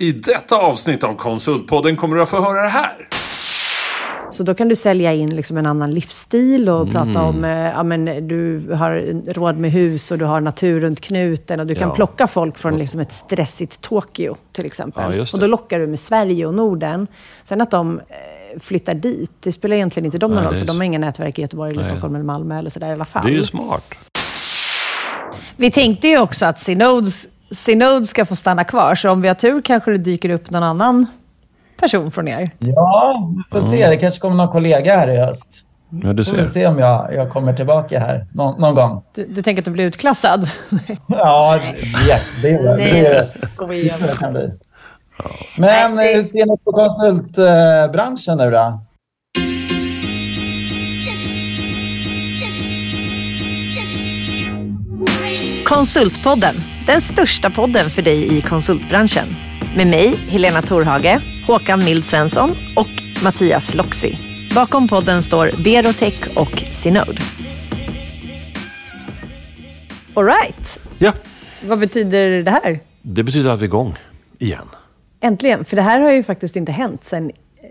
I detta avsnitt av Konsultpodden kommer du att få höra det här. Så då kan du sälja in liksom en annan livsstil och prata Mm. om, eh, ja men du har råd med hus och du har natur runt knuten och du kan Ja. plocka folk från liksom ett stressigt Tokyo till exempel. Ja, och då lockar du med Sverige och Norden. Sen att de eh, flyttar dit, det spelar egentligen inte dem någon roll, för de har inga nätverk i Göteborg, eller. Stockholm eller Malmö eller sådär i alla fall. Det är ju smart. Vi tänkte ju också att Synodes, Synode ska få stanna kvar, så om vi har tur kanske det dyker upp någon annan person från er. Ja, vi får se. Det kanske kommer någon kollega här i höst. Ja, du Får vi ser. se om jag, jag kommer tillbaka här någon, någon gång. Du, du tänker att du blir utklassad? Ja, yes. Det är det. Nej, det, är skojar. det kan bli. Men det- hur ser ni på konsultbranschen nu då? Konsultpodden, den största podden för dig i konsultbranschen. Med mig, Helena Torhage, Håkan Mild Svensson och Mattias Loxi. Bakom podden står Berotech och Synode. All right. Ja, Vad betyder det här? det betyder att vi är igång igen. Äntligen, för det här har ju faktiskt inte hänt sedan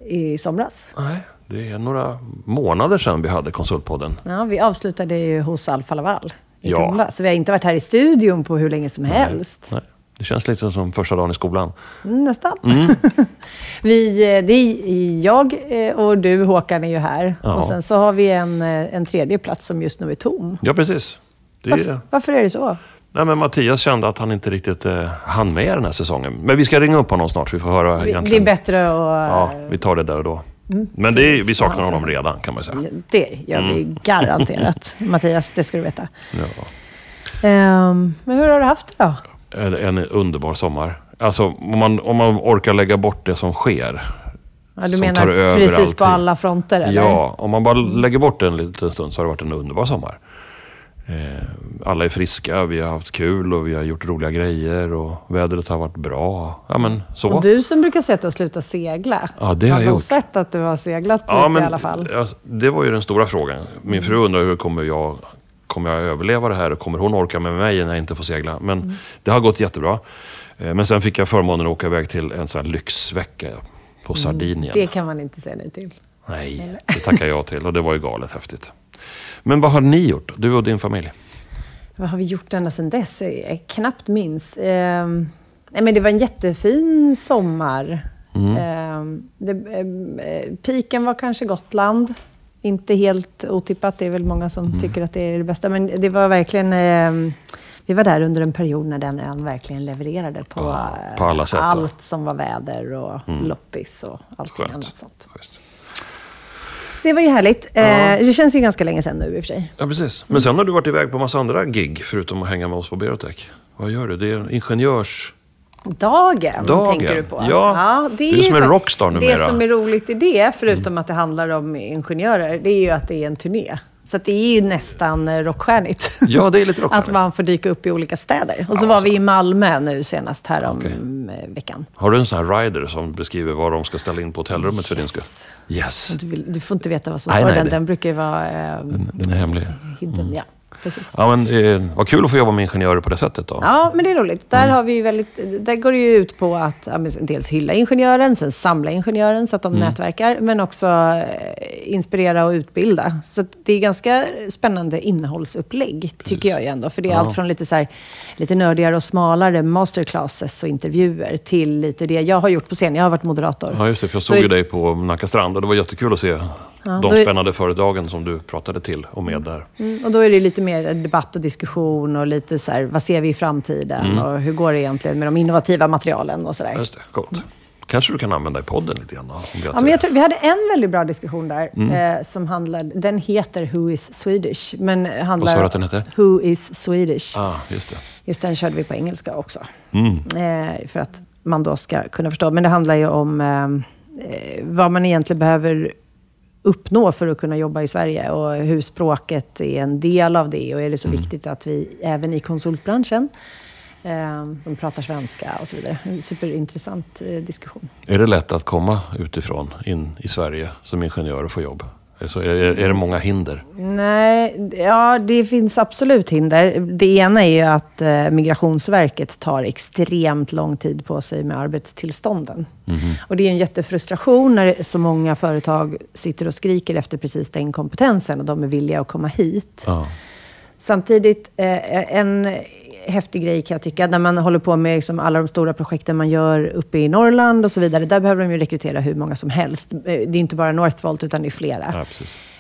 i somras. Nej, det är några månader sedan vi hade Konsultpodden. Ja, vi avslutade ju hos Alfa Laval Ja. Så vi har inte varit här i studion på hur länge som helst. Nej, det känns lite som första dagen i skolan. Mm, Nästan. vi, eh, det är jag eh, och du, Håkan, är ju här. Ja. Och sen så har vi en, eh, en tredje plats som just nu är tom. Ja, precis. Det Varför, är... varför är det så? Nej, men Mattias kände att han inte riktigt eh, hann med den här säsongen. Men vi ska ringa upp honom snart så vi får höra Vi- Det är egentligen. bättre att... Ja, vi tar det där och då. Men det vi saknar honom redan kan man säga. Det gör vi garanterat. Mattias, det ska du veta. Ja. Ehm, men hur har du haft det då? En, en underbar sommar. Alltså om man, om man orkar lägga bort det som sker. Ja, du Som menar precis allting. på alla fronter? Eller? Ja, om man bara lägger bort det en liten stund så har det varit en underbar sommar. Eh, alla är friska, vi har haft kul och vi har gjort roliga grejer och vädret har varit bra. Ja men så. Och du som brukar säga att du har slutat segla. Ja, det har jag gjort. sett att du har seglat ja, lite men, i alla fall. alltså, det var ju den stora frågan. Min fru undrar hur kommer jag, kommer jag överleva det här och kommer hon orka med mig när jag inte får segla? Men Mm. det har gått jättebra. Eh, men sen fick jag förmånen att åka iväg till en sån här lyxvecka på Sardinien. Mm, Det kan man inte säga nej till. Nej, det tackar jag till och det var ju galet häftigt. Men vad har ni gjort, du och din familj? Vad har vi gjort ända sedan dess? Jag knappt minns. Nej, men det var en jättefin sommar. Mm. Ehm, det, ehm, eh, piken var kanske Gotland. Inte helt otippat. Det är väl många som Mm. tycker att det är det bästa. Men det var verkligen... ehm, vi var där under en period när den ön verkligen levererade på, Ja, på alla sätt, va? allt som var väder och loppis och allting Skönt. annat sånt. Schysst. Så det var ju härligt. Eh, det känns ju ganska länge sedan nu i och för sig. Ja, precis. Men sen har du varit iväg på massa andra gig förutom att hänga med oss på Berotech. Vad gör du? Det är ingenjörs... Dagen, Dagen. tänker du på? Ja, det är ju som en rockstar numera. Mm. Det som är roligt i det, förutom att det handlar om ingenjörer, det är ju att det är en turné. Så att det är ju nästan eh, rockstjärnigt. Ja, det är lite att rockstjärnigt. man får dyka upp i olika städer. Och så Ja, var så. vi i Malmö nu senast här om Okej. eh, veckan. Har du en sån här rider som beskriver vad de ska ställa in på hotellrummet för din skull? Yes. Du, vill, du får inte veta vad som Nej, står nej, den. det- Den brukar ju vara eh, Den, den är hemlig. hidden. Ja, precis. Ja, men eh, vad kul att få jobba med ingenjörer på det sättet då. Ja, men det är roligt. Mm. Där, har vi väldigt, där går det ju ut på att ja, dels hylla ingenjören, sen samla ingenjören så att de Mm. nätverkar, men också eh, inspirera och utbilda. Så det är ganska spännande innehållsupplägg, tycker jag ju ändå. För det är allt från lite, så här, lite nördigare och smalare masterclasses och intervjuer till lite det jag har gjort på scen. Jag har varit moderator. Ja, just det. För jag såg Så- ju dig på Nacka strand och det var jättekul att se de då är- spännande föredragen som du pratade till och med där. Mm, och då är det lite mer debatt och diskussion och lite så här, vad ser vi i framtiden och hur går det egentligen med de innovativa materialen och sådär. Just det, gott. Kanske du kan använda i podden lite grann Ja, men jag tror, vi hade en väldigt bra diskussion där. Mm. Eh, som handlade, den heter Who is Swedish? Men handlar Vad sa du att den hette? Who is Swedish? Ah, just det. Just den körde vi på engelska också. Mm. Eh, för att man då ska kunna förstå. Men det handlar ju om eh, eh, vad man egentligen behöver uppnå för att kunna jobba i Sverige och hur språket är en del av det och är det så Mm. viktigt att vi även i konsultbranschen eh, som pratar svenska och så vidare. En superintressant eh, diskussion. Är det lätt att komma utifrån in i Sverige som ingenjör och få jobb? Så är, är det många hinder? Nej, ja det finns absolut hinder. Det ena är ju att eh, Migrationsverket tar extremt lång tid på sig med arbetstillstånden. Och det är en jättefrustration när så många företag sitter och skriker efter precis den kompetensen och de är villiga att komma hit. Ja. Samtidigt, eh, en häftig grej kan jag tycka, när man håller på med liksom alla de stora projekten man gör uppe i Norrland och så vidare. Där behöver de ju rekrytera hur många som helst. Eh, Det är inte bara Northvolt, utan det är flera. Ja.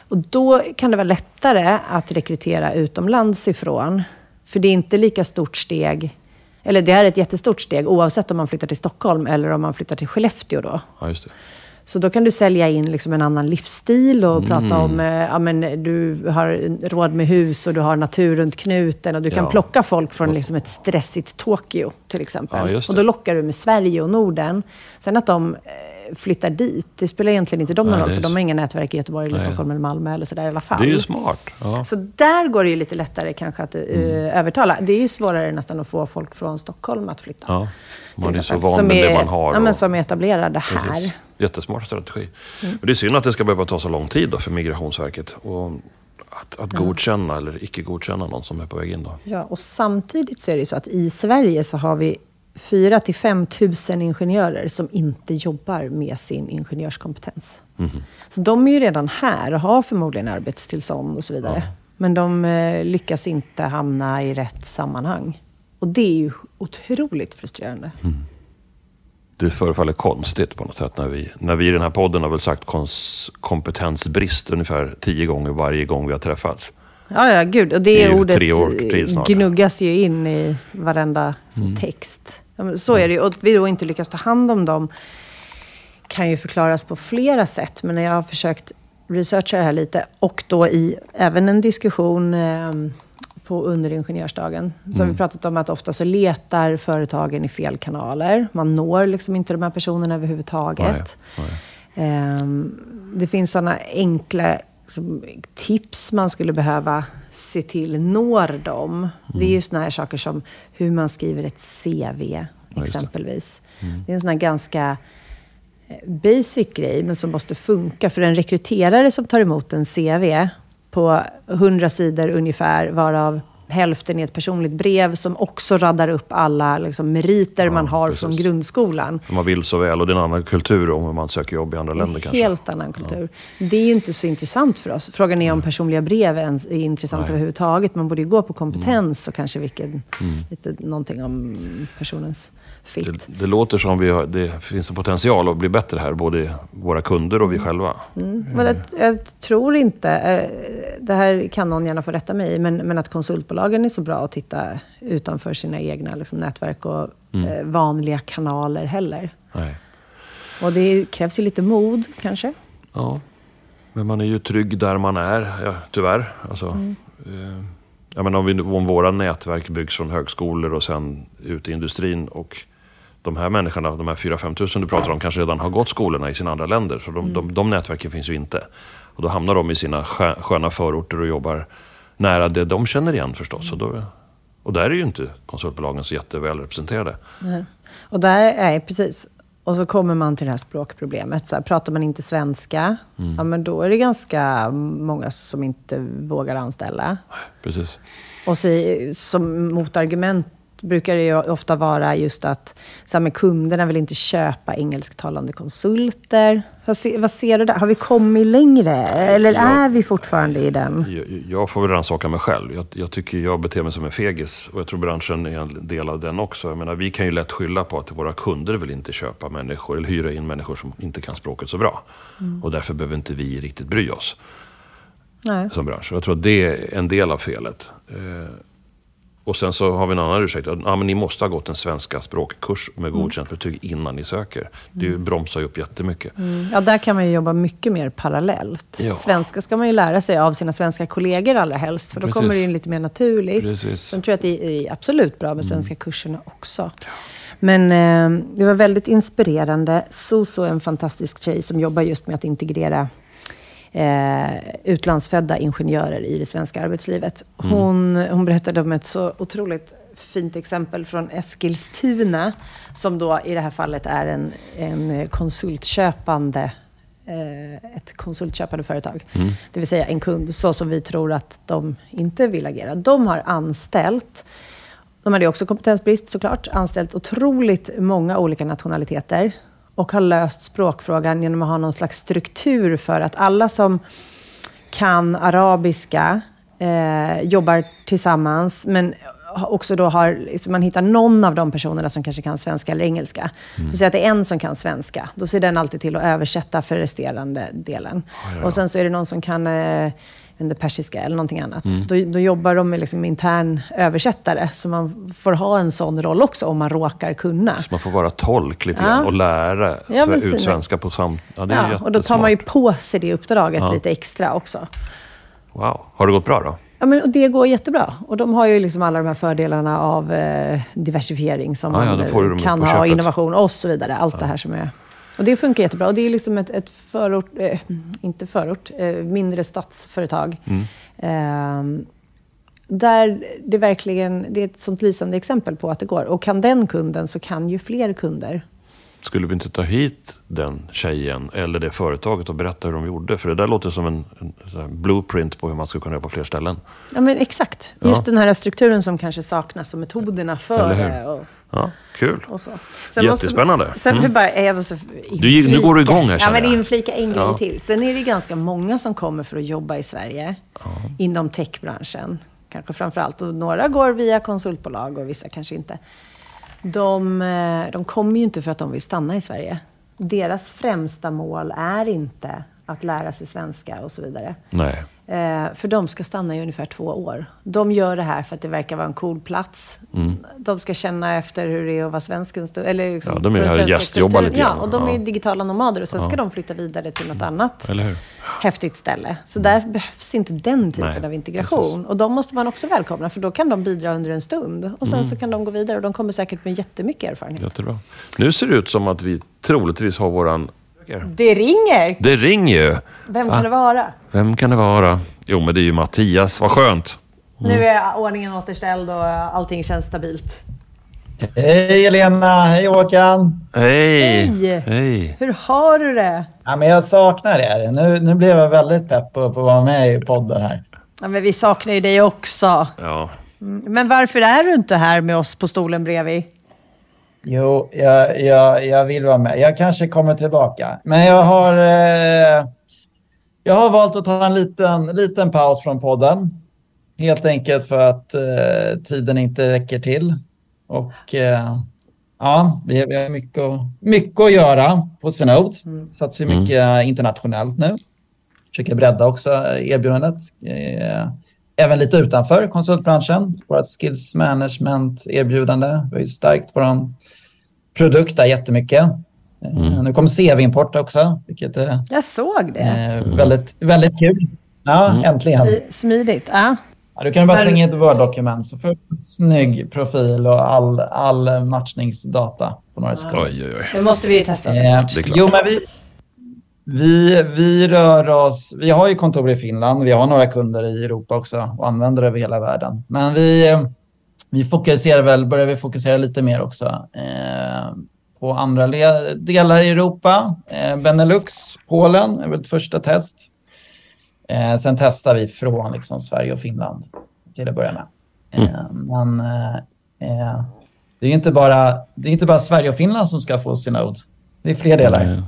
Och då kan det vara lättare att rekrytera utomlands ifrån. För det är inte lika stort steg, eller det är ett jättestort steg oavsett om man flyttar till Stockholm eller om man flyttar till Skellefteå då. Ja. Så då kan du sälja in liksom en annan livsstil och Mm. prata om, eh, ja men du har råd med hus och du har natur runt knuten och du kan Ja. plocka folk från liksom ett stressigt Tokyo till exempel. Ja, och då lockar du med Sverige och Norden. Sen att de eh, flyttar dit, det spelar egentligen inte dem någon roll, för de har inga nätverk i Göteborg, eller Nej. Stockholm eller Malmö eller sådär i alla fall. Det är ju smart. Ja. Så där går det ju lite lättare kanske att eh, Mm. övertala. Det är ju svårare nästan att få folk från Stockholm att flytta. Ja. Man är så van Som med det man har. Ja, men och- som är etablerade här. Precis. Jättesmart strategi. Men det är synd att det ska behöva ta så lång tid då för Migrationsverket. Och att, att godkänna eller icke godkänna någon som är på väg in. Då. Ja, och samtidigt så är det så att i Sverige så har vi 4 till 5 tusen ingenjörer som inte jobbar med sin ingenjörskompetens. Så de är ju redan här och har förmodligen arbetstillstånd och så vidare. Men de eh, lyckas inte hamna i rätt sammanhang. Och det är ju otroligt frustrerande. Det förefaller konstigt på något sätt när vi, när vi i den här podden har väl sagt kons, kompetensbrist ungefär tio gånger varje gång vi har träffats. Ja, ja, gud. Och det, Det ordet tre år snart. gnuggas ju in i varenda som text. Ja, så är det ju. Och att vi då inte lyckas ta hand om dem kan ju förklaras på flera sätt. Men när jag har försökt researcha det här lite och då i även en diskussion eh, på underingenjörsdagen. Så har vi pratat om att ofta så letar företagen i fel kanaler. Man når liksom inte de här personerna överhuvudtaget. Nej, Ehm, det finns sådana enkla tips man skulle behöva se till når dem. Det är ju sådana här saker som hur man skriver ett CV, det. exempelvis. Det är en sån här ganska eh, basic grej, men som måste funka. För en rekryterare som tar emot en CV på 100 sidor ungefär, varav hälften är ett personligt brev som också raddar upp alla liksom, meriter man har från precis. grundskolan. För man vill så väl och det är en annan kultur om man söker jobb i andra länder En kanske. helt annan kultur. Det är ju inte så intressant för oss. Frågan är om personliga brev ens är intressant Nej. överhuvudtaget. Man borde ju gå på kompetens och kanske vilken, lite, någonting om personens fit. Det, det låter som vi har, det finns en potential att bli bättre här, både våra kunder och vi själva. Mm. Men jag, jag tror inte, eh, det här kan någon gärna få rätta mig i, men, men att konsultbolagen är så bra att titta utanför sina egna liksom, nätverk och eh, vanliga kanaler heller. Nej. Och det krävs ju lite mod kanske. Ja. Men man är ju trygg där man är, ja, tyvärr. Alltså, eh, jag menar, om, vi, om våra nätverk byggs från högskolor och sen ut i industrin och de här människorna, de här 4-5 tusen du pratar om, kanske redan har gått skolorna i sina andra länder. Så de, de, de nätverken finns ju inte. Och då hamnar de i sina skö- sköna förorter och jobbar nära det de känner igen förstås. Och, då, och där är ju inte konsultbolagen så jätteväl representerade. Nej. Och där, nej, precis. Och så kommer man till det här språkproblemet. Så här, pratar man inte svenska, ja, men då är det ganska många som inte vågar anställa. Precis. Och så, som motargument brukar det ju ofta vara just att så här, kunderna vill inte köpa engelsktalande konsulter. Vad, se, vad ser du där? Har vi kommit längre? Eller Ja. är vi fortfarande i den? Jag, jag får väl rannsaka mig själv. Jag, jag tycker jag beter mig som en fegis. Och jag tror branschen är en del av den också. Jag menar, vi kan ju lätt skylla på att våra kunder vill inte köpa människor eller hyra in människor som inte kan språket så bra. Och därför behöver inte vi riktigt bry oss Nej. som bransch. Jag tror att det är en del av felet. Och sen så har vi en annan ursäkt. Att, ja, men ni måste ha gått en svenska språkkurs med godkänt betyg innan ni söker. Det ju bromsar ju upp jättemycket. Mm. Ja, där kan man ju jobba mycket mer parallellt. Ja. Svenska ska man ju lära sig av sina svenska kollegor allra helst, för då Precis. kommer det in lite mer naturligt. Precis. Sen tror jag att det är absolut bra med svenska kurserna också. Men eh, det var väldigt inspirerande. Soso är en fantastisk tjej som jobbar just med att integrera eh, utlandsfödda ingenjörer i det svenska arbetslivet. Hon, hon berättade om ett så otroligt fint exempel från Eskilstuna, som då i det här fallet är en, en konsultköpande eh, ett konsultköpande företag. Det vill säga en kund, så som vi tror att de inte vill agera. De har anställt, de hade också kompetensbrist såklart, anställt otroligt många olika nationaliteter och har löst språkfrågan genom att ha någon slags struktur för att alla som kan arabiska, eh, jobbar tillsammans, men också då har, liksom man hittar någon av de personerna som kanske kan svenska eller engelska. Så säg att det är en som kan svenska, då ser den alltid till att översätta för resterande delen. Och sen så är det någon som kan eh, det persiska eller någonting annat. Då, då jobbar de med liksom intern översättare, så man får ha en sån roll också om man råkar kunna. Så man får vara tolk lite Ja. grann och lära Ja, precis. ut svenska på sam... Ja, det är Ja, och då tar man ju på sig det uppdraget Ja. lite extra också. Wow. Har det gått bra då? Ja, men det går jättebra. Och de har ju liksom alla de här fördelarna av eh, diversifiering som Ja, ja, man kan ha, köpet. innovation och så vidare. Allt det här som är... Och det funkar jättebra. Och det är liksom ett, ett förort, eh, inte förort, eh, mindre stadsföretag. Mm. Eh, där det verkligen, det är ett sånt lysande exempel på att det går. Och kan den kunden så kan ju fler kunder. Skulle vi inte ta hit den tjejen eller det företaget och berätta hur de gjorde? För det där låter som en, en här blueprint på hur man skulle kunna göra på fler ställen. Ja, men exakt. Ja. Just den här strukturen som kanske saknas och metoderna för det. Ja, kul. och så. Jättespännande. Måste, sen Mm. bara, jag måste Du gick- nu går du igång här, Ja, men inflika en grej Ja. till. Sen är det ganska många som kommer för att jobba i Sverige. Inom techbranschen. Kanske framför allt. Och några går via konsultbolag och vissa kanske inte. De, eh, de kommer ju inte för att de vill stanna i Sverige. Deras främsta mål är inte att lära sig svenska och så vidare. Nej. Eh, för de ska stanna i ungefär två år. De gör det här för att det verkar vara en cool plats. De ska känna efter hur det är att vara svensk. Eller liksom Ja, de är här svenska gästjobbar lite grann. Ja, och de Ja. är digitala nomader. Och sen ska de flytta vidare till något annat Eller hur? häftigt ställe. Så där behövs inte den typen Nej, av integration. Och de måste man också välkomna, för då kan de bidra under en stund. Och sen så kan de gå vidare och de kommer säkert med jättemycket erfarenhet. Jättebra. Nu ser det ut som att vi troligtvis har våran... Det ringer! Det ringer ju. Vem Va? kan det vara? Vem kan det vara? Jo, men det är ju Mattias. Vad skönt. Nu är ordningen återställd och allting känns stabilt. Hej Helena, hej Håkan. Hej! Hej! Hej! Hur har du det? Ja, men jag saknar er. Nu, nu blev jag väldigt pepp på på att vara med i podden här. Ja, men vi saknar ju dig också. Ja. Men varför är du inte här med oss på stolen bredvid? Jo, jag, jag, jag vill vara med. Jag kanske kommer tillbaka. Men jag har, eh, jag har valt att ta en liten, liten paus från podden. Helt enkelt för att eh, tiden inte räcker till. Och eh, ja, vi, vi har mycket, att- mycket att göra på Synode. Satsar ju mycket internationellt nu. Försöker bredda också erbjudandet. Eh, även lite utanför konsultbranschen. Vårt skills management-erbjudande. Vi har ju stärkt vår produkt där jättemycket. Eh, Nu kommer CV-import också, vilket är Jag såg det. eh, väldigt, väldigt kul. Ja, äntligen. Smi- Smidigt. Ja. Ja, du kan bara slänga in ett Word-dokument så får du en snygg profil och all, all matchningsdata på några sekunder. Oj, oj, oj. Det måste vi ju testa Eh, såklart. klart. jo, men vi, vi, vi rör oss... Vi har ju kontor i Finland. Vi har några kunder i Europa också och använder över hela världen. Men vi, vi fokuserar väl, börjar vi fokusera lite mer också eh, på andra delar i Europa. Eh, Benelux, Polen är väl ett första test. Eh, sen testar vi från liksom, Sverige och Finland till att börja med. Eh, men eh, eh, det är inte bara, det är inte bara Sverige och Finland som ska få Synode. Det är fler delar. Eh,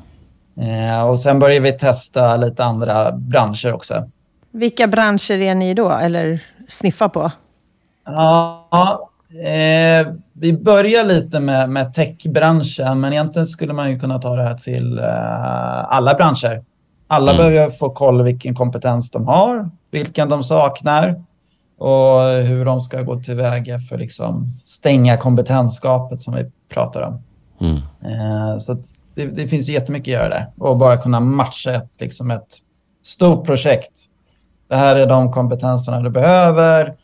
och sen börjar vi testa lite andra branscher också. Vilka branscher är ni då, eller sniffa på? Ja, eh, vi börjar lite med, med techbranschen, men egentligen skulle man ju kunna ta det här till eh, alla branscher. Alla behöver få koll vilken kompetens de har, vilken de saknar och hur de ska gå tillväga för liksom stänga kompetensgapet som vi pratar om. Mm. Eh, så att det, det finns jättemycket att göra där. Och bara kunna matcha ett, liksom ett stort projekt. Det här är de kompetenserna du behöver.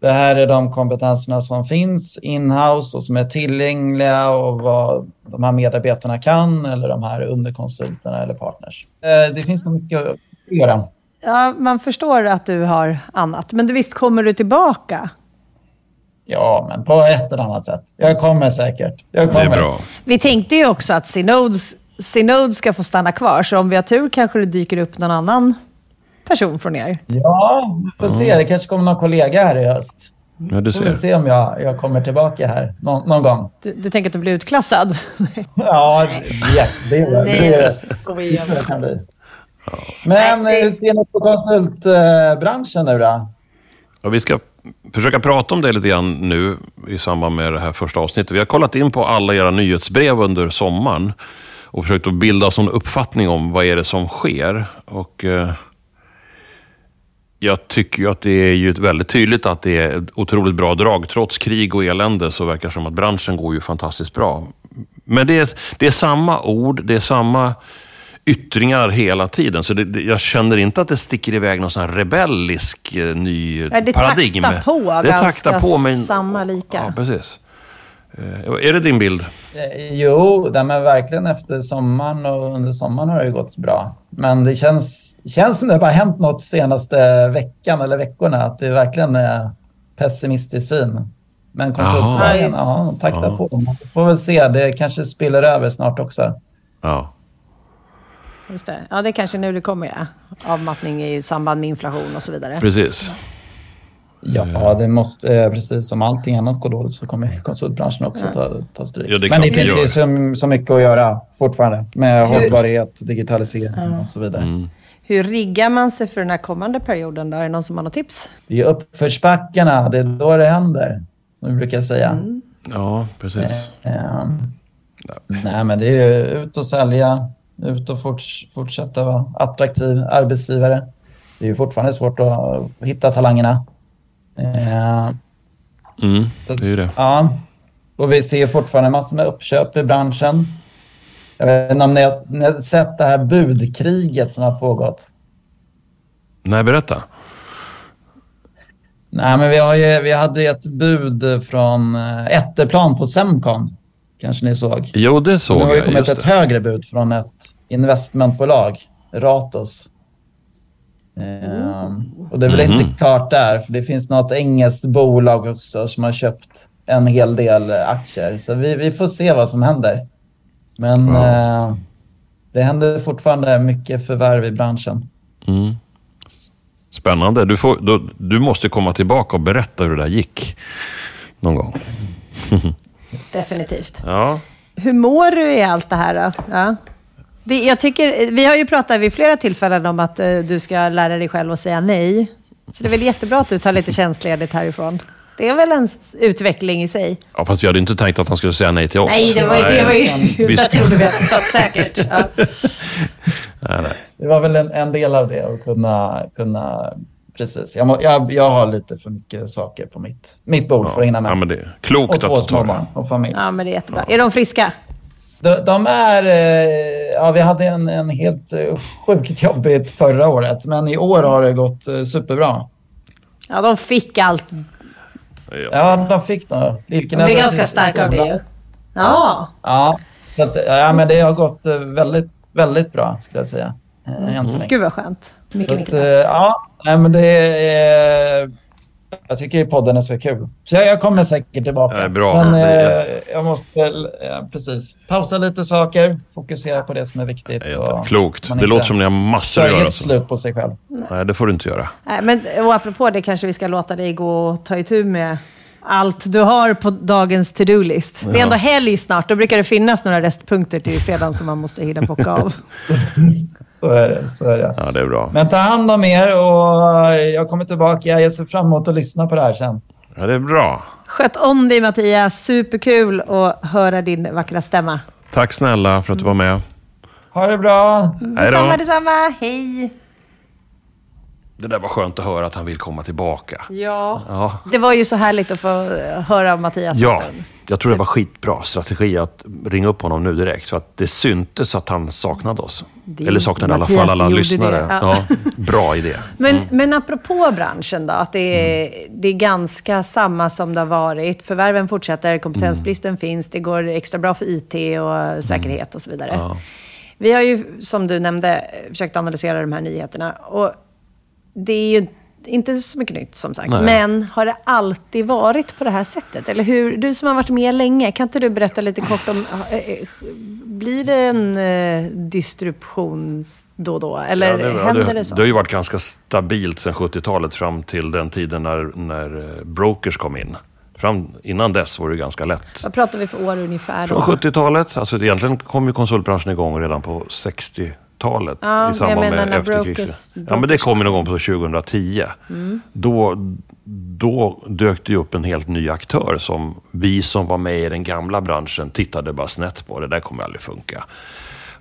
Det här är de kompetenserna som finns in-house och som är tillgängliga och vad de här medarbetarna kan eller de här underkonsulterna eller partners. Eh, det finns nog mycket att göra. Ja, man förstår att du har annat. Men du, visst kommer du tillbaka? Ja, men på ett eller annat sätt. Jag kommer säkert. Jag Det kommer. är bra. Vi tänkte ju också att Synodes Synode ska få stanna kvar, så om vi har tur kanske det dyker upp någon annan person från er. Ja, vi får se. Det kanske kommer någon kollega här i höst. Ja, du Får vi ser. se om jag, jag kommer tillbaka här någon, någon gång. Du, du tänker att du blir utklassad? Ja, yes, det, det, det, det kan bli. Men det- hur ser ni på konsultbranschen nu då? Och vi ska försöka prata om det lite grann nu i samband med det här första avsnittet. Vi har kollat in på alla era nyhetsbrev under sommaren och försökt att bilda oss en uppfattning om vad är det som sker. Och eh, jag tycker ju att det är ju väldigt tydligt att det är ett otroligt bra drag. Trots krig och elände så verkar det som att branschen går ju fantastiskt bra. Men det är, det är samma ord, det är samma yttringar hela tiden. Så det, det, jag känner inte att det sticker iväg någon sån här rebellisk eh, ny Nej, det paradigm. taktar på det ganska taktar på, men... samma lika. Ja, precis. Eh, är det din bild? Eh, Jo, det men verkligen efter sommaren och under sommaren har det ju gått bra. Men det känns, känns som det bara hänt något senaste veckan eller veckorna. Att det verkligen är pessimistisk syn. Men konsultbolagen, ja, de taktar Ja. på. Man får väl se. Det kanske spiller över snart också. Ja. Just det. Ja, det är kanske nu det kommer, ja. Avmattning i samband med inflation och så vidare. Precis. Ja, det måste, eh, precis som allting annat går dåligt så kommer konsultbranschen också ta, ta stryk. Ja, det Men det finns ju så, så mycket att göra fortfarande med hållbarhet, digitalisering och så vidare. Mm. Hur riggar man sig för den här kommande perioden? Då? Är det någon som har något tips? Det är uppförsbackarna, det är då det händer, som vi brukar säga. Ja, precis. Ehm, nej, men det är ju ut och sälja, ut och forts, fortsätta vara attraktiv arbetsgivare. Det är ju fortfarande svårt att hitta talangerna. Ehm, Mm, det är ju det. Ja, och vi ser fortfarande massor med uppköp i branschen. Jag vet inte om ni har, ni har sett det här budkriget som har pågått. Nej, berätta. Nej, men vi, har ju, vi hade ett bud från eh, Etterplan på Semcon. Kanske ni såg. Jo, det såg har det jag. kommit Just ett högre bud från ett investmentbolag, Ratos. Ehm, och det är väl Mhm. inte klart där, för det finns något engelskt bolag också som har köpt en hel del aktier. Så vi, vi får se vad som händer. Men Ja. eh, det händer fortfarande mycket förvärv i branschen. Mm. Spännande. Du, får, då, du måste komma tillbaka och berätta hur det där gick någon gång. Definitivt. Ja. Hur mår du i allt det här då? Ja. Det, jag tycker, vi har ju pratat vid flera tillfällen om att eh, du ska lära dig själv att säga nej. Så det är väl jättebra att du tar lite tjänstledigt härifrån. Det är väl en utveckling i sig. ja, fast vi hade inte tänkt att han skulle säga nej till oss. Nej, det var, ju- det var ju... Där trodde vi att det satt säkert. Ja. Nej, nej. Det var väl en, en del av det att kunna... kunna precis. Jag, må, jag, jag har lite för mycket saker på mitt, mitt bord för att hinna med. Ja, men det är klokt och att två småbarn det. och familj. ja, men det är jättebra. Är de friska? De, de är... eh, Ja, vi hade en, en helt eh, sjukt jobbigt förra året, men i år har det gått eh, superbra. Ja, de fick allt. Ja. Ja, de fick då. De är ganska starka av det. Ja. Ja, att, ja, men det har gått väldigt, väldigt bra skulle jag säga. Eh, Än så länge. Gud vad skönt. Mycket, Så mycket att, eh, ja, nej, men det är... Jag tycker podden är så kul. Så jag, jag kommer säkert tillbaka. Ja, bra. Men Det är- eh, jag måste ja, precis pausa lite saker, fokusera på det som är viktigt. och Klokt. Det låter som ni har massor att göra. helt slut på sig själv. Nej, det får du inte göra. Nej, men, och apropå det kanske vi ska låta dig gå och ta itu med allt du har på dagens to-do-list. Det är ändå helg snart. Då brukar det finnas några restpunkter till fredagen som man måste hinna bocka av. Så är det. Så är det. Ja, det är bra. Men ta hand om er och jag kommer tillbaka. Jag ser fram emot att lyssna på det här sen. Ja, det är bra. Sköt om dig Mattias. Superkul att höra din vackra stämma. Tack snälla för att du var med. Ha det bra! Detsamma, detsamma. Hej! Det där var skönt att höra att han vill komma tillbaka. Ja. Ja, Det var ju så härligt att få höra Mattias ja jag tror det var skitbra strategi att ringa upp honom nu direkt. Så att det syntes att han saknade oss. Det- Eller saknade i alla fall alla lyssnare. ja. Ja. bra idé. Men, Mm. men apropå branschen då, att det är, det är ganska samma som det har varit. Förvärven fortsätter, kompetensbristen finns, det går extra bra för IT och säkerhet och så vidare. Mm. Ja. Vi har ju, som du nämnde, försökt analysera de här nyheterna. Och det är ju inte så mycket nytt som sagt. Nej. Men har det alltid varit på det här sättet? Eller hur? Du som har varit med länge, kan inte du berätta lite kort om... eh, eh, blir det en eh, distribution då och då? Eller Ja, det, händer det, det så? det har ju varit ganska stabilt sedan 70-talet fram till den tiden när, när eh, brokers kom in. Fram, innan dess var det ganska lätt. Vad pratar vi för år ungefär? Från 70-talet, alltså egentligen kom ju konsultbranschen igång redan på 60-talet Ja, i samband med brokers- Ja, men det kom ju någon gång på 2010. Mm. Då, då dök det upp en helt ny aktör som vi som var med i den gamla branschen tittade bara snett på. Det där kommer aldrig funka.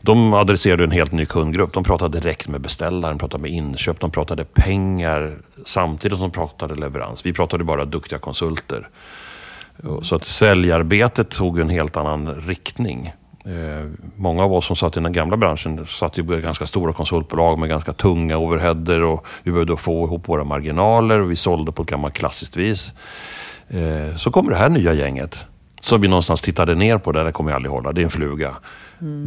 De adresserade en helt ny kundgrupp. De pratade direkt med beställaren, pratade med inköp, de pratade pengar samtidigt som de pratade leverans. Vi pratade bara duktiga konsulter. Så att säljarbetet tog en helt annan riktning. Eh, många av oss som satt i den gamla branschen satt i ganska stora konsultbolag med ganska tunga overheader och vi behövde få ihop våra marginaler och vi sålde på ett gammalt klassiskt vis. Eh, så kommer det här nya gänget som vi någonstans tittade ner på, det där kommer jag aldrig hålla, det är en fluga.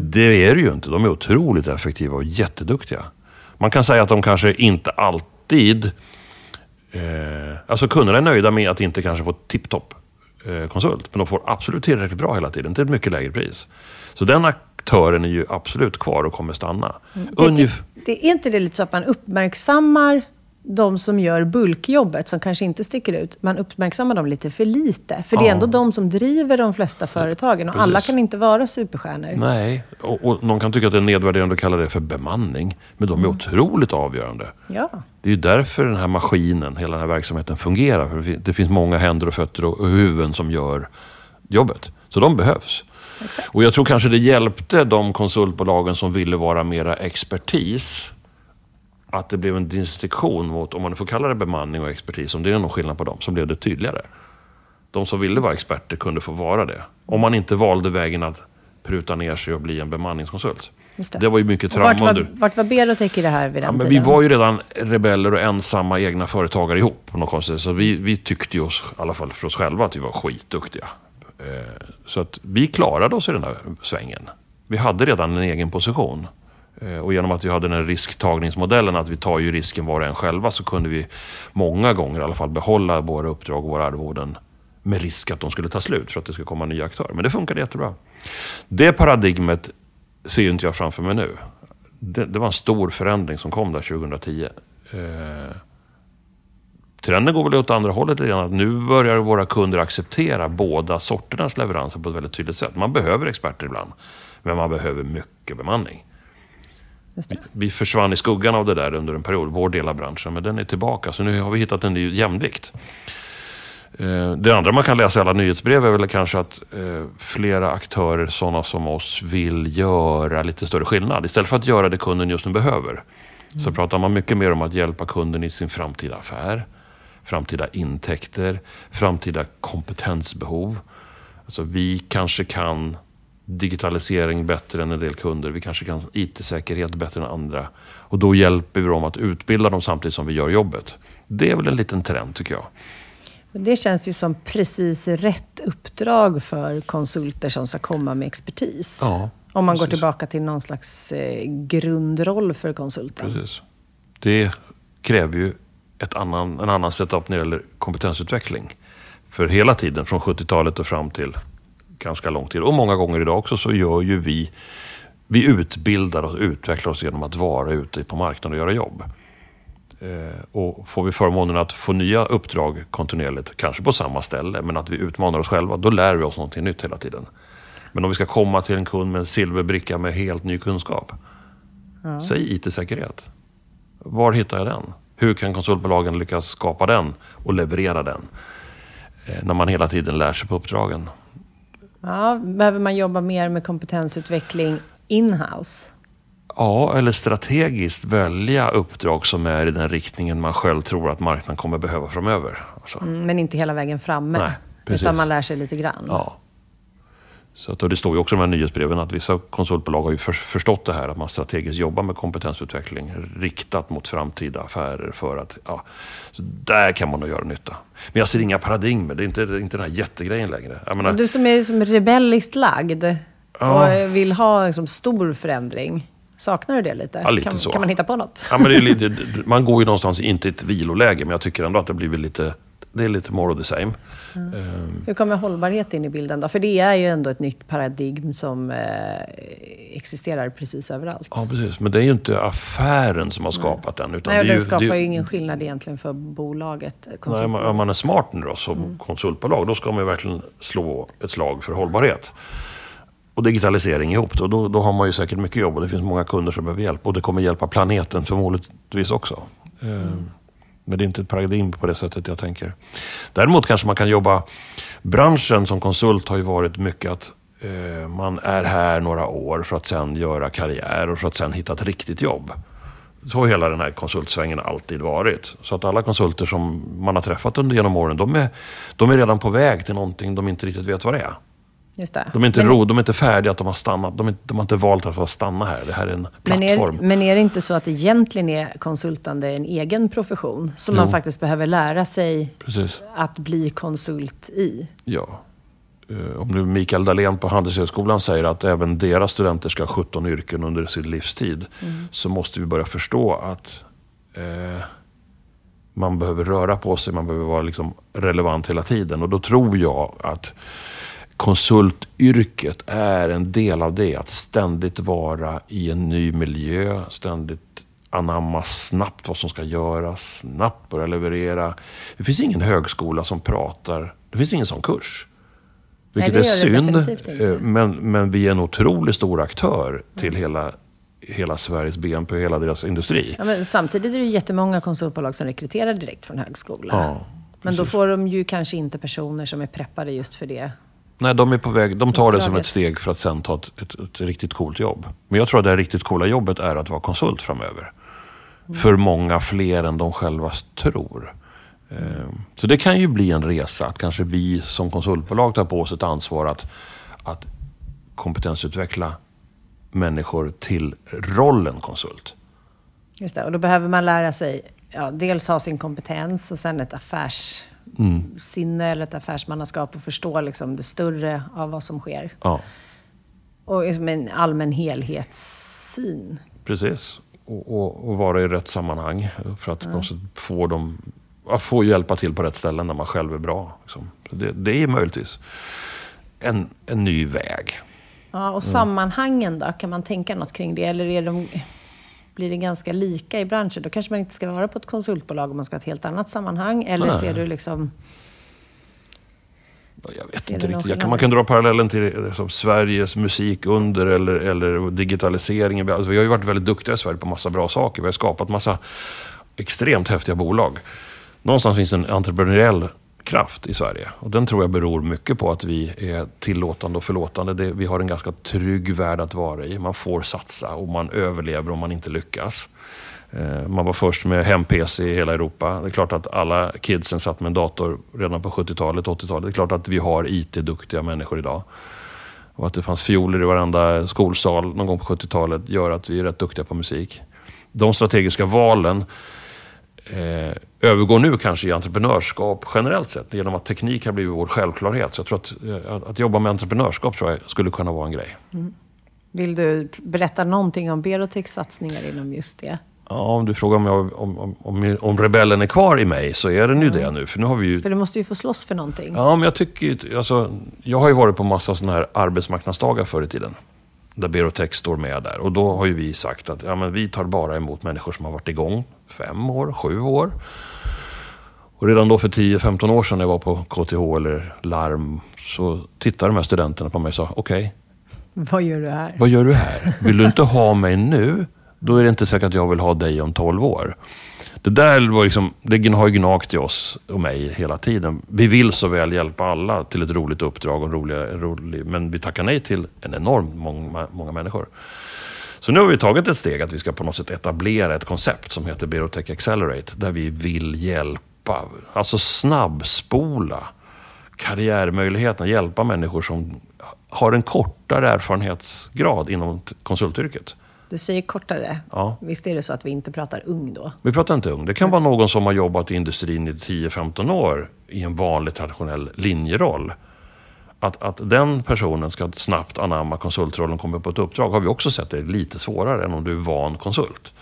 Det är det ju inte, de är otroligt effektiva och jätteduktiga. Man kan säga att de kanske inte alltid Eh, alltså kunderna är nöjda med att inte kanske få tipptopp eh, konsult. Men de får absolut tillräckligt bra hela tiden till ett mycket lägre pris. Så den aktören är ju absolut kvar och kommer stanna. Det, Ungef- det, är inte det lite så att man uppmärksammar de som gör bulkjobbet, som kanske inte sticker ut. Man uppmärksammar dem lite för lite. För det är Ja. ändå de som driver de flesta företagen. Och alla Precis. kan inte vara superstjärnor. Nej, och, och någon kan tycka att det är nedvärderande att kalla det för bemanning. Men de är otroligt avgörande. Ja. Det är ju därför den här maskinen, hela den här verksamheten fungerar. För det fin- det finns många händer och fötter och och huvuden som gör jobbet. Så de behövs. Exakt. Och jag tror kanske det hjälpte de konsultbolagen som ville vara mera expertis. Att det blev en distinktion mot, om man får kalla det bemanning och expertis, om det är någon skillnad på dem, så blev det tydligare. De som ville vara experter kunde få vara det. Om man inte valde vägen att pruta ner sig och bli en bemanningskonsult. Det. det. var ju mycket Och vart, trauma var, vart var Berotech i det här vid den Ja, men vi tiden? var ju redan rebeller och ensamma egna företagare ihop. På något konstigt. Så vi, vi tyckte ju oss, i alla fall för oss själva, att vi var skitduktiga. Eh, så att vi klarade oss i den här svängen. Vi hade redan en egen position. Eh, och genom att vi hade den här risktagningsmodellen, att vi tar ju risken var och en själva, så kunde vi många gånger i alla fall behålla våra uppdrag och våra arvoden med risk att de skulle ta slut för att det skulle komma nya aktörer. Men det funkade jättebra. Det paradigmet ser ju inte jag framför mig nu. Det, det var en stor förändring som kom där 2010. Eh, trenden går väl åt andra hållet lite grann. Att nu börjar våra kunder acceptera båda sorternas leveranser på ett väldigt tydligt sätt. Man behöver experter ibland, men man behöver mycket bemanning. Vi försvann i skuggan av det där under en period, vår del av branschen, men den är tillbaka. Så nu har vi hittat en ny jämvikt. Eh, Det andra man kan läsa i alla nyhetsbrev är väl kanske att eh, flera aktörer, sådana som oss, vill göra lite större skillnad. Istället för att göra det kunden just nu behöver, så pratar man mycket mer om att hjälpa kunden i sin framtida affär, framtida intäkter, framtida kompetensbehov. Alltså vi kanske kan digitalisering bättre än en del kunder. Vi kanske kan IT-säkerhet bättre än andra. Och då hjälper vi dem att utbilda dem samtidigt som vi gör jobbet. Det är väl en liten trend tycker jag. Det känns ju som precis rätt uppdrag för konsulter som ska komma med expertis. Ja, Om man går precis. tillbaka till någon slags eh, grundroll för konsulten. Precis. Det kräver ju ett annan, en annan setup när det gäller kompetensutveckling. För hela tiden, från 70-talet och fram till ganska lång tid, och många gånger idag också, så gör ju vi vi utbildar och utvecklar oss genom att vara ute på marknaden och göra jobb. Eh, och får vi förmånen att få nya uppdrag kontinuerligt, kanske på samma ställe, men att vi utmanar oss själva, då lär vi oss någonting nytt hela tiden. Men om vi ska komma till en kund med en silverbricka med helt ny kunskap, säg IT-säkerhet. Var hittar jag den? Hur kan konsultbolagen lyckas skapa den och leverera den? Eh, när man hela tiden lär sig på uppdragen. Ja, behöver man jobba mer med kompetensutveckling in-house? Ja, eller strategiskt välja uppdrag som är i den riktningen man själv tror att marknaden kommer behöva framöver. Alltså, Mm, Men inte hela vägen framme. Nej, precis. utan man lär sig lite grann. Ja. Så att, det står ju också i de här nyhetsbreven att vissa konsultbolag har ju för, förstått det här att man strategiskt jobbar med kompetensutveckling riktat mot framtida affärer för att, ja, så där kan man nog göra nytta. Men jag ser inga paradigmer, det är inte, det är inte den här jättegrejen längre. Menar, du som är som rebelliskt lagd Ja. och vill ha liksom, stor förändring. Saknar du det lite? Ja, lite kan, kan man hitta på något? Ja, men lite, man går ju någonstans, inte i ett viloläge, men jag tycker ändå att det blir väl lite det är lite more of the same. Ehm, Hur kommer hållbarhet in i bilden då? För det är ju ändå ett nytt paradigm som eh, existerar precis överallt. Ja, precis. Men det är ju inte affären som har skapat den. Utan Nej, och den ju, skapar ju ingen skillnad egentligen för bolaget. Nej, konsultbolaget. om om man är smart nu då, som Mm. konsultbolag, då ska man ju verkligen slå ett slag för hållbarhet. Och digitalisering ihop. Då, då, då har man ju säkert mycket jobb och det finns många kunder som behöver hjälp. Och det kommer hjälpa planeten förmodligen också. Mm. Men det är inte ett paradigm på det sättet jag tänker. Däremot kanske man kan jobba... Branschen som konsult har ju varit mycket att eh, man är här några år för att sen göra karriär och för att sen hitta ett riktigt jobb. Så har hela den här konsultsvängen alltid varit. Så att alla konsulter som man har träffat under genom åren, de är, de är redan på väg till någonting de inte riktigt vet vad det är. Just det. De är inte, Men- ro, de är inte färdiga att de har stannat. De, är, de har inte valt att få stanna här. Det här är en Men är, plattform. men är det inte så att egentligen är konsultande en egen profession som man Jo. faktiskt behöver lära sig Precis. att bli konsult i? Ja. Eh, Om nu Mikael Dahlén på Handelshögskolan säger att även deras studenter ska ha 17 yrken under sin livstid. Så måste vi börja förstå att eh, man behöver röra på sig, man behöver vara liksom relevant hela tiden. Och då tror jag att konsultyrket är en del av det. Att ständigt vara i en ny miljö, ständigt anamma snabbt vad som ska göras, snabbt börja leverera. Det finns ingen högskola som pratar, det finns ingen sån kurs. Nej, Vilket det är synd, eh, men, men vi är en otroligt stor aktör till hela, hela Sveriges BNP, hela deras industri. Ja, samtidigt är det jättemånga konsultbolag som rekryterar direkt från högskola. Ja, men då får de ju kanske inte personer som är preppade just för det. Nej, de är på väg. De tar det som ett steg för att sen ta ett, ett, ett riktigt coolt jobb. Men jag tror att det här riktigt coola jobbet är att vara konsult framöver. För många fler än de själva tror. Ehm, Så det kan ju bli en resa att kanske vi som konsultbolag tar på oss ett ansvar att, att kompetensutveckla människor till rollen konsult. Just det. Och då behöver man lära sig ja, dels ha sin kompetens och sen ett affärssinne eller ett affärsmannaskap och förstå liksom det större av vad som sker. Ja, Och liksom en allmän helhetssyn. precis. Och, och, och vara i rätt sammanhang för att sätt få dem få hjälpa till på rätt ställen när man själv är bra. Liksom. Så Det, det är möjligtvis en, en ny väg. Ja, och sammanhangen då? Kan man tänka något kring det? Eller är de, blir det ganska lika i branschen? Då kanske man inte ska vara på ett konsultbolag om man ska ha ett helt annat sammanhang. Eller Nej. ser du liksom... Jag vet Ser inte riktigt. Kan, man kan dra parallellen till liksom, Sveriges musikunder eller, eller digitaliseringen. Alltså, vi har ju varit väldigt duktiga i Sverige på massa bra saker. Vi har skapat massa extremt häftiga bolag. Någonstans finns en entreprenöriell kraft i Sverige. Och den tror jag beror mycket på att vi är tillåtande och förlåtande. Det, vi har en ganska trygg värld att vara i. Man får satsa och man överlever om man inte lyckas. Eh, Man var först med hem-PC i hela Europa. Det är klart att alla kidsen satt med en dator redan på 70-talet, 80-talet. Det är klart att vi har IT-duktiga människor idag. Och att det fanns fioler i varenda skolsal någon gång på 70-talet gör att vi är rätt duktiga på musik. De strategiska valen eh, övergår nu kanske i entreprenörskap generellt sett genom att teknik har blivit vår självklarhet. Så jag tror att, eh, att, att jobba med entreprenörskap tror jag skulle kunna vara en grej. Vill du berätta någonting om Berotechs satsningar inom just det? Ja, om du frågar om, jag, om, om, om, om rebellen är kvar i mig så är den ju det nu. För nu har vi ju... För du måste ju få slåss för någonting. Ja, men jag tycker alltså, Jag har ju varit på massa sådana här arbetsmarknadsdagar förr i tiden. Där Berotech står med där. Och då har ju vi sagt att ja, men vi tar bara emot människor som har varit igång fem år, sju år. Och redan då för 10-15 år sedan när jag var på KTH eller Larm så tittade de här studenterna på mig och sa okej, Vad gör du här? vad gör du här? Vill du inte ha mig nu? Då är det inte säkert att jag vill ha dig om 12 år. Det där var liksom, det har ju gnagt i oss och mig hela tiden. Vi vill så väl hjälpa alla till ett roligt uppdrag och en rolig, rolig, men vi tackar nej till en enormt många, många människor. Så nu har vi tagit ett steg att vi ska på något sätt etablera ett koncept som heter Berotech Accelerate. Där vi vill hjälpa, alltså snabbspola karriärmöjligheterna. Hjälpa människor som har en kortare erfarenhetsgrad inom konsultyrket. Du säger kortare. Ja. Visst är det så att vi inte pratar ung då? Vi pratar inte ung. Det kan vara någon som har jobbat i industrin i 10-15 år i en vanlig traditionell linjeroll. Att, att den personen ska snabbt anamma konsultrollen och komma på ett uppdrag har vi också sett är lite svårare än om du är van konsult.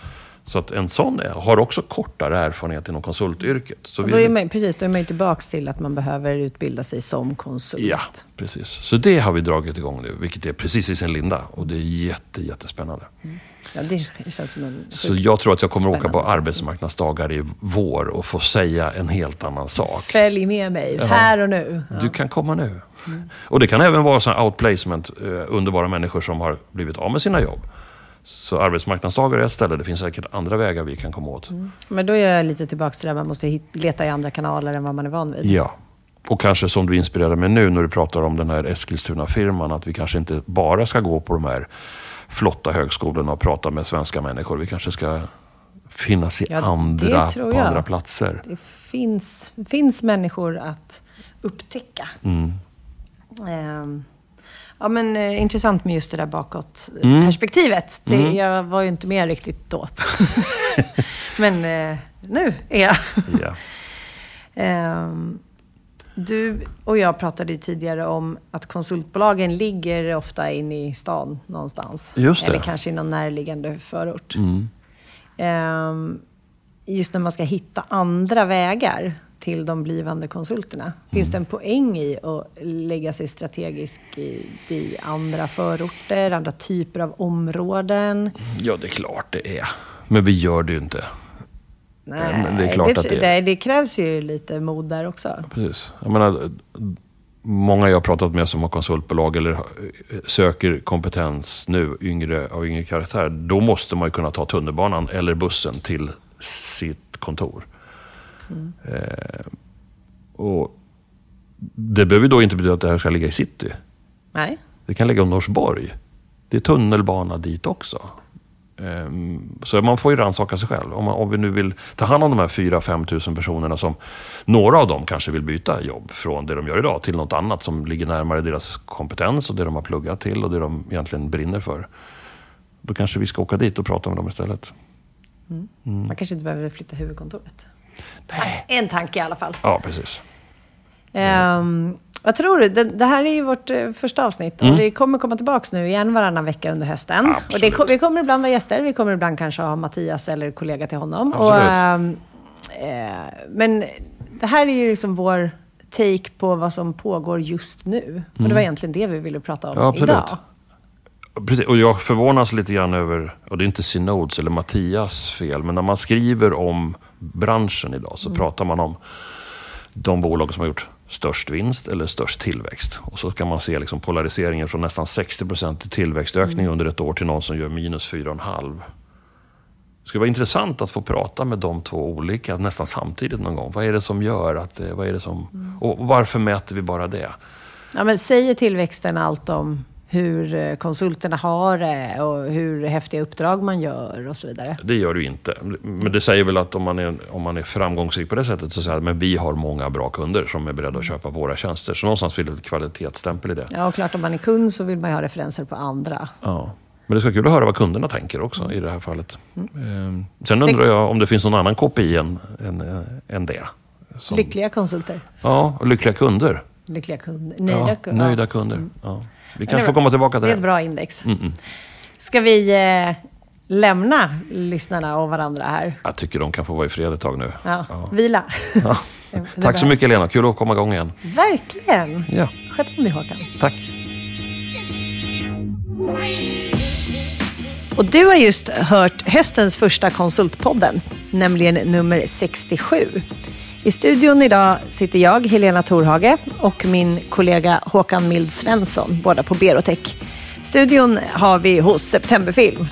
Så att en sån är, har också kortare erfarenhet inom konsultyrket. Så då är man, precis, då är man ju tillbaka till att man behöver utbilda sig som konsult. Ja, precis. Så det har vi dragit igång nu, vilket är precis i sin linda. Och det är jätte, jättespännande. Ja, det känns som en Så jag tror att jag kommer åka på arbetsmarknadsdagar i vår och få säga en helt annan sak. Följ med mig, här och nu. Ja. Du kan komma nu. Och det kan även vara så här outplacement, eh, underbara människor som har blivit av med sina jobb. Så arbetsmarknadsdagar är ett ställe, det finns säkert andra vägar vi kan komma åt. Men då är jag lite tillbaka till det där man måste leta i andra kanaler än vad man är van vid. Ja. Och kanske som du inspirerar mig nu när du pratar om den här Eskilstuna-firman, att vi kanske inte bara ska gå på de här flotta högskolorna och prata med svenska människor. Vi kanske ska finnas i Ja, andra, på andra platser. Det finns, finns människor att upptäcka. Mm. Ehm, ja, men eh, intressant med just det där bakåt eh, Mm. Det, Jag var ju inte med riktigt då. men eh, nu är jag. Ja. Ehm, du och jag pratade ju tidigare om att konsultbolagen ligger ofta inne i stan någonstans. Eller kanske i någon närliggande förort. Mm. Ehm, just när man ska hitta andra vägar till de blivande konsulterna. Finns det en poäng i att lägga sig strategiskt i, i andra förorter, andra typer av områden? ja, det är klart det är. Men vi gör det ju inte. Nej, men det är klart att det- det, det krävs ju lite mod där också. Precis. Jag menar, många jag har pratat med som har konsultbolag eller har- söker kompetens nu, yngre, av yngre karaktär. Då måste man ju kunna ta tunnelbanan eller bussen till sitt kontor. Eh, och det behöver då inte betyda att det här ska ligga i city. Nej. Det kan ligga i Norsborg. Det är tunnelbana dit också. Ehm, Så man får ju rannsaka sig själv. Om, man, om vi nu vill ta hand om de här 4-5 tusen personerna som några av dem kanske vill byta jobb från det de gör idag till något annat som ligger närmare deras kompetens och det de har pluggat till och det de egentligen brinner för. Då kanske vi ska åka dit och prata med dem istället. Man kanske inte behöver flytta huvudkontoret. En tanke i alla fall. Ja, precis. Ehm, vad tror du? Det, det här är ju vårt eh, första avsnitt och vi kommer komma tillbaka nu igen varannan vecka under hösten. Mm. Absolut. Och det, vi kommer ibland ha gäster, vi kommer ibland kanske ha Mattias eller kollega till honom. Och, ehm, eh, men det här är ju liksom vår take på vad som pågår just nu. Och det var egentligen det vi ville prata om Mm. Ja, idag. Precis, och jag förvånas lite grann över, och det är inte Synods eller Mattias fel, men när man skriver om branschen idag så pratar man om de bolag som har gjort störst vinst eller störst tillväxt. Och så kan man se liksom polariseringen från nästan 60% i tillväxtökning under ett år till någon som gör minus 4,5. Det skulle vara intressant att få prata med de två olika nästan samtidigt någon gång. Vad är det som gör att vad är det som, och varför mäter vi bara det? Ja, men säger tillväxten allt om hur eh, konsulterna har det och hur häftiga uppdrag man gör och så vidare? Det gör du inte. Men det säger väl att om man är, om man är framgångsrik på det sättet så säger men vi har många bra kunder som är beredda att köpa våra tjänster. Så någonstans vill det ett kvalitetsstämpel i det. Ja, och klart om man är kund så vill man ju ha referenser på andra. Ja. Men det ska vara kul att höra vad kunderna tänker också i det här fallet. Ehm, Sen undrar jag om det finns någon annan KPI än, än, eh, än det. Som- Lyckliga konsulter. Ja, och lyckliga kunder. Lyckliga kunder. Nöjda ja, nöjda kunder. Ja. Vi kanske det får komma tillbaka Det till är ett det. bra index. Mm, mm. Ska vi eh, lämna lyssnarna och varandra här? Jag tycker de kan få vara i fred ett tag nu. Ja, Ja. vila. Ja. Det Tack så mycket Lena, kul att komma igång igen. Verkligen. Ja, Sköt om dig Håkan. tack. Och du har just hört höstens första Konsultpodden, nämligen nummer 67. I studion idag sitter jag, Helena Torhage, och min kollega Håkan Mild Svensson, båda på Berotech. Studion har vi hos Septemberfilm.